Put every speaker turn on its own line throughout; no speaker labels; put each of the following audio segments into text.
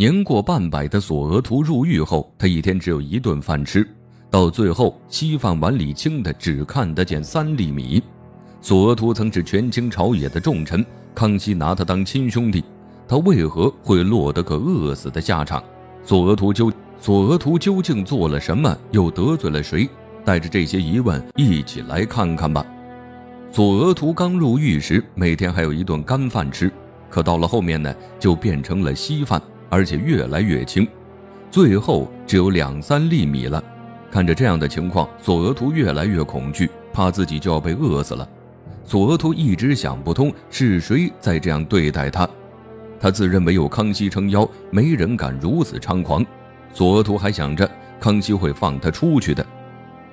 年过半百的索额图入狱后，他一天只有一顿饭吃，到最后稀饭碗里清的只看得见三粒米。索额图曾是权倾朝野的重臣，康熙拿他当亲兄弟，他为何会落得个饿死的下场？索额图究索额图究竟做了什么，又得罪了谁？带着这些疑问，一起来看看吧。索额图刚入狱时，每天还有一顿干饭吃，可到了后面呢，就变成了稀饭。而且越来越轻，最后只有两三粒米了。看着这样的情况，索额图越来越恐惧，怕自己就要被饿死了。索额图一直想不通是谁在这样对待他。他自认为有康熙撑腰，没人敢如此猖狂。索额图还想着康熙会放他出去的。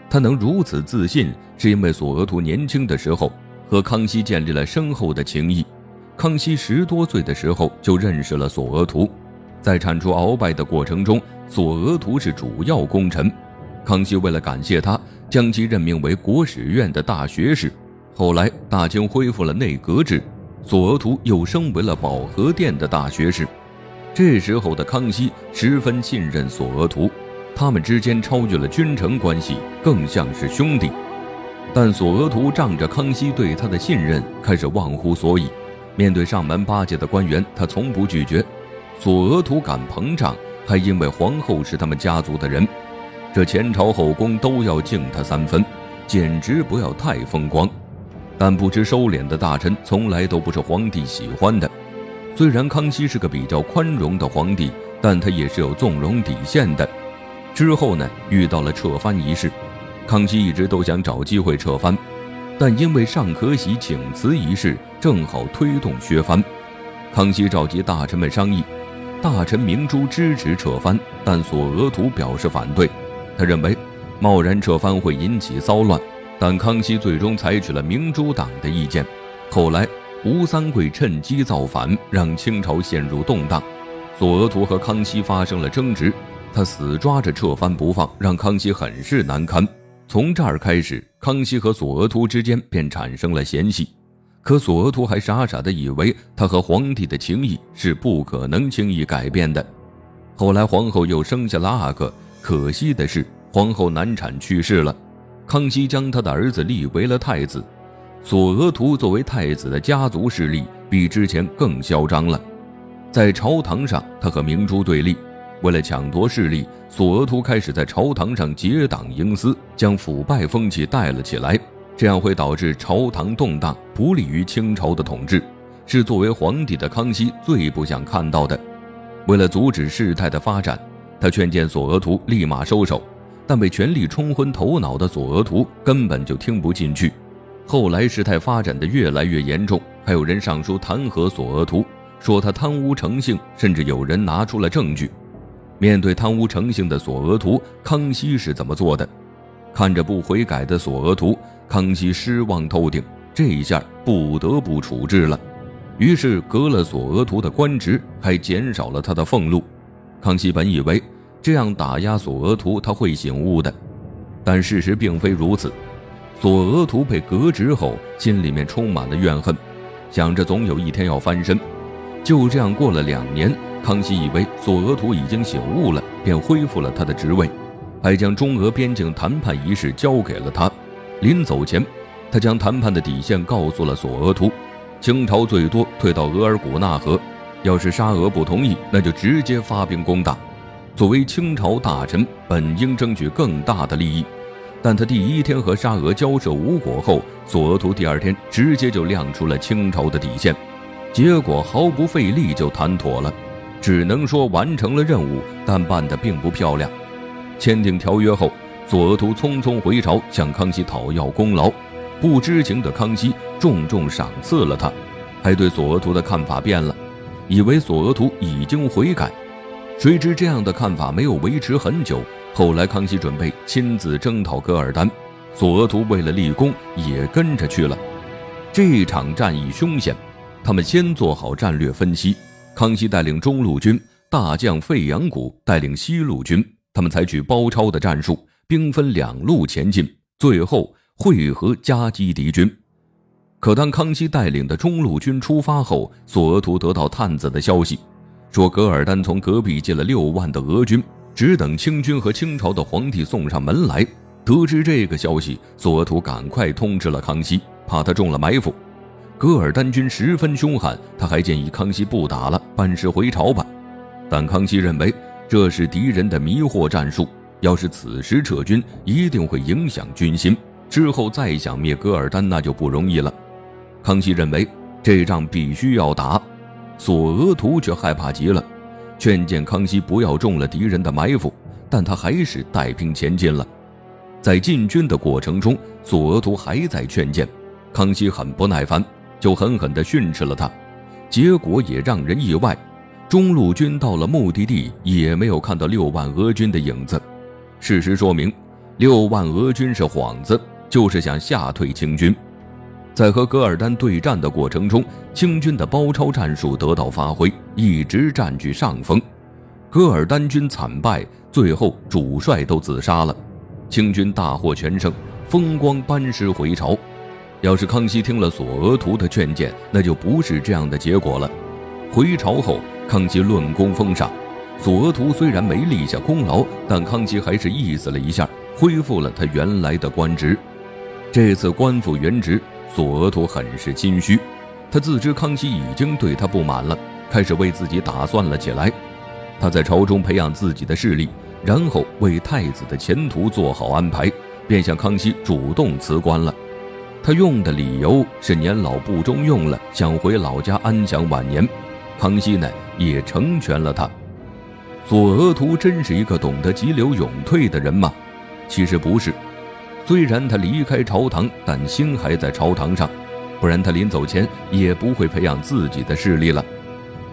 他能如此自信，是因为索额图年轻的时候和康熙建立了深厚的情谊。康熙十多岁的时候就认识了索额图。在铲除鳌拜的过程中，索额图是主要功臣。康熙为了感谢他，将其任命为国史院的大学士。后来大清恢复了内阁制，索额图又升为了保和殿的大学士。这时候的康熙十分信任索额图，他们之间超越了君臣关系，更像是兄弟。但索额图仗着康熙对他的信任，开始忘乎所以。面对上门巴结的官员，他从不拒绝。索额图敢膨胀，还因为皇后是他们家族的人，这前朝后宫都要敬他三分，简直不要太风光。但不知收敛的大臣从来都不是皇帝喜欢的。虽然康熙是个比较宽容的皇帝，但他也是有纵容底线的。之后呢，遇到了撤藩一事，康熙一直都想找机会撤藩，但因为尚可喜请辞一事，正好推动削藩。康熙召集大臣们商议。大臣明珠支持撤藩，但索额图表示反对。他认为，贸然撤藩会引起骚乱。但康熙最终采取了明珠党的意见。后来，吴三桂趁机造反，让清朝陷入动荡。索额图和康熙发生了争执，他死抓着撤藩不放，让康熙很是难堪。从这儿开始，康熙和索额图之间便产生了嫌隙。可索额图还傻傻的以为他和皇帝的情谊是不可能轻易改变的。后来皇后又生下了阿哥，可惜的是皇后难产去世了。康熙将他的儿子立为了太子。索额图作为太子的家族势力比之前更嚣张了，在朝堂上他和明珠对立，为了抢夺势力，索额图开始在朝堂上结党营私，将腐败风气带了起来。这样会导致朝堂动荡，不利于清朝的统治，是作为皇帝的康熙最不想看到的。为了阻止事态的发展，他劝谏索额图立马收手，但被权力冲昏头脑的索额图根本就听不进去。后来事态发展的越来越严重，还有人上书弹劾索额图，说他贪污成性，甚至有人拿出了证据。面对贪污成性的索额图，康熙是怎么做的？看着不悔改的索额图。康熙失望透顶，这一下不得不处置了，于是革了索额图的官职，还减少了他的俸禄。康熙本以为这样打压索额图他会醒悟的，但事实并非如此。索额图被革职后，心里面充满了怨恨，想着总有一天要翻身。就这样过了两年，康熙以为索额图已经醒悟了，便恢复了他的职位，还将中俄边境谈判一事交给了他。临走前，他将谈判的底线告诉了索额图：清朝最多退到额尔古纳河，要是沙俄不同意，那就直接发兵攻打。作为清朝大臣，本应争取更大的利益，但他第一天和沙俄交涉无果后，索额图第二天直接就亮出了清朝的底线，结果毫不费力就谈妥了，只能说完成了任务，但办得并不漂亮。签订条约后。索额图匆匆回朝，向康熙讨要功劳。不知情的康熙重重赏赐了他，还对索额图的看法变了，以为索额图已经悔改。谁知这样的看法没有维持很久。后来康熙准备亲自征讨噶尔丹，索额图为了立功也跟着去了。这场战役凶险，他们先做好战略分析。康熙带领中路军，大将费扬古带领西路军，他们采取包抄的战术。兵分两路前进，最后汇合夹击敌军。可当康熙带领的中路军出发后，索额图得到探子的消息，说噶尔丹从隔壁借了六万的俄军，只等清军和清朝的皇帝送上门来。得知这个消息，索额图赶快通知了康熙，怕他中了埋伏。噶尔丹军十分凶悍，他还建议康熙不打了，班师回朝吧。但康熙认为这是敌人的迷惑战术，要是此时撤军，一定会影响军心，之后再想灭噶尔丹那就不容易了。康熙认为这仗必须要打。索额图却害怕极了，劝谏康熙不要中了敌人的埋伏，但他还是带兵前进了。在进军的过程中，索额图还在劝谏，康熙很不耐烦，就狠狠地训斥了他。结果也让人意外，中路军到了目的地，也没有看到六万俄军的影子。事实说明，六万俄军是幌子，就是想吓退清军。在和噶尔丹对战的过程中，清军的包抄战术得到发挥，一直占据上风。噶尔丹军惨败，最后主帅都自杀了，清军大获全胜，风光班师回朝。要是康熙听了索额图的劝谏，那就不是这样的结果了。回朝后，康熙论功封赏，索额图虽然没立下功劳，但康熙还是意思了一下，恢复了他原来的官职。这次官复原职。索额图很是心虚，他自知康熙已经对他不满了，开始为自己打算了起来。他在朝中培养自己的势力，然后为太子的前途做好安排，便向康熙主动辞官了。他用的理由是年老不中用了，想回老家安享晚年。康熙呢也成全了他。索额图真是一个懂得急流勇退的人吗？其实不是。虽然他离开朝堂，但心还在朝堂上，不然他临走前也不会培养自己的势力了。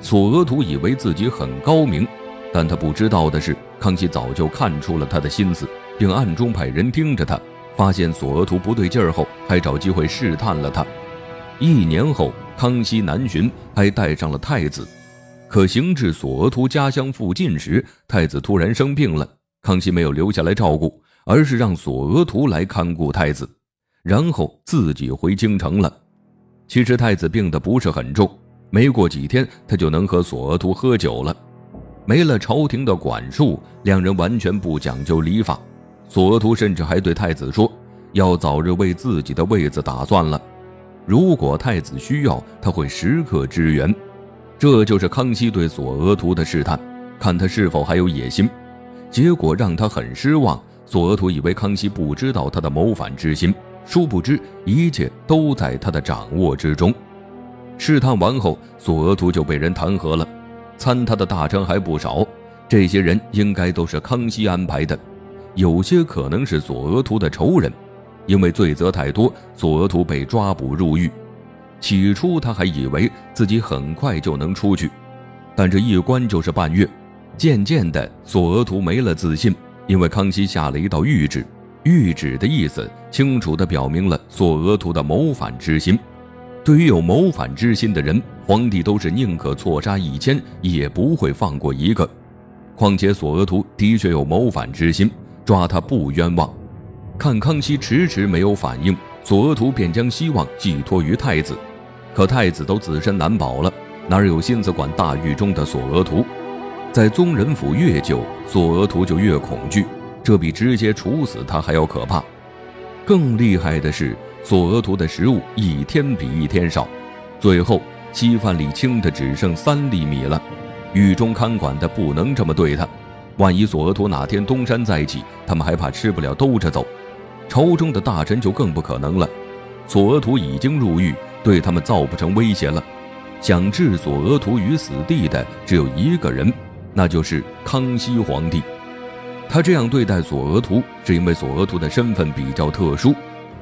索额图以为自己很高明，但他不知道的是，康熙早就看出了他的心思，并暗中派人盯着他。发现索额图不对劲儿后，还找机会试探了他。一年后，康熙南巡，还带上了太子。可行至索额图家乡附近时，太子突然生病了，康熙没有留下来照顾。而是让索额图来看顾太子，然后自己回京城了。其实太子病得不是很重，没过几天他就能和索额图喝酒了。没了朝廷的管束，两人完全不讲究礼法。索额图甚至还对太子说，要早日为自己的位子打算了。如果太子需要，他会时刻支援。这就是康熙对索额图的试探，看他是否还有野心。结果让他很失望。索额图以为康熙不知道他的谋反之心，殊不知一切都在他的掌握之中。试探完后，索额图就被人弹劾了。参他的大臣还不少，这些人应该都是康熙安排的，有些可能是索额图的仇人。因为罪责太多，索额图被抓捕入狱。起初他还以为自己很快就能出去，但这一关就是半月。渐渐的，索额图没了自信。因为康熙下了一道谕旨，谕旨的意思清楚地表明了索额图的谋反之心。对于有谋反之心的人，皇帝都是宁可错杀一千，也不会放过一个。况且索额图的确有谋反之心，抓他不冤枉。看康熙迟迟没有反应，索额图便将希望寄托于太子。可太子都自身难保了，哪有心思管大狱中的索额图？在宗人府越久，索额图就越恐惧，这比直接处死他还要可怕。更厉害的是，索额图的食物一天比一天少，最后稀饭里清的只剩三粒米了。狱中看管的不能这么对他，万一索额图哪天东山再起，他们还怕吃不了兜着走。朝中的大臣就更不可能了，索额图已经入狱，对他们造不成威胁了。想置索额图于死地的只有一个人。那就是康熙皇帝，他这样对待索额图，是因为索额图的身份比较特殊，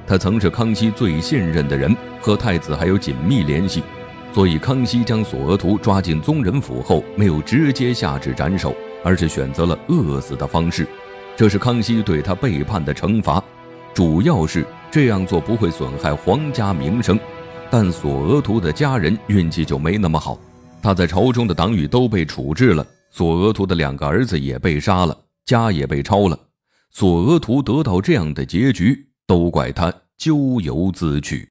他曾是康熙最信任的人，和太子还有紧密联系，所以康熙将索额图抓进宗人府后，没有直接下旨斩首，而是选择了饿死的方式，这是康熙对他背叛的惩罚，主要是这样做不会损害皇家名声，但索额图的家人运气就没那么好，他在朝中的党羽都被处置了。索额图的两个儿子也被杀了，家也被抄了。索额图得到这样的结局，都怪他咎由自取。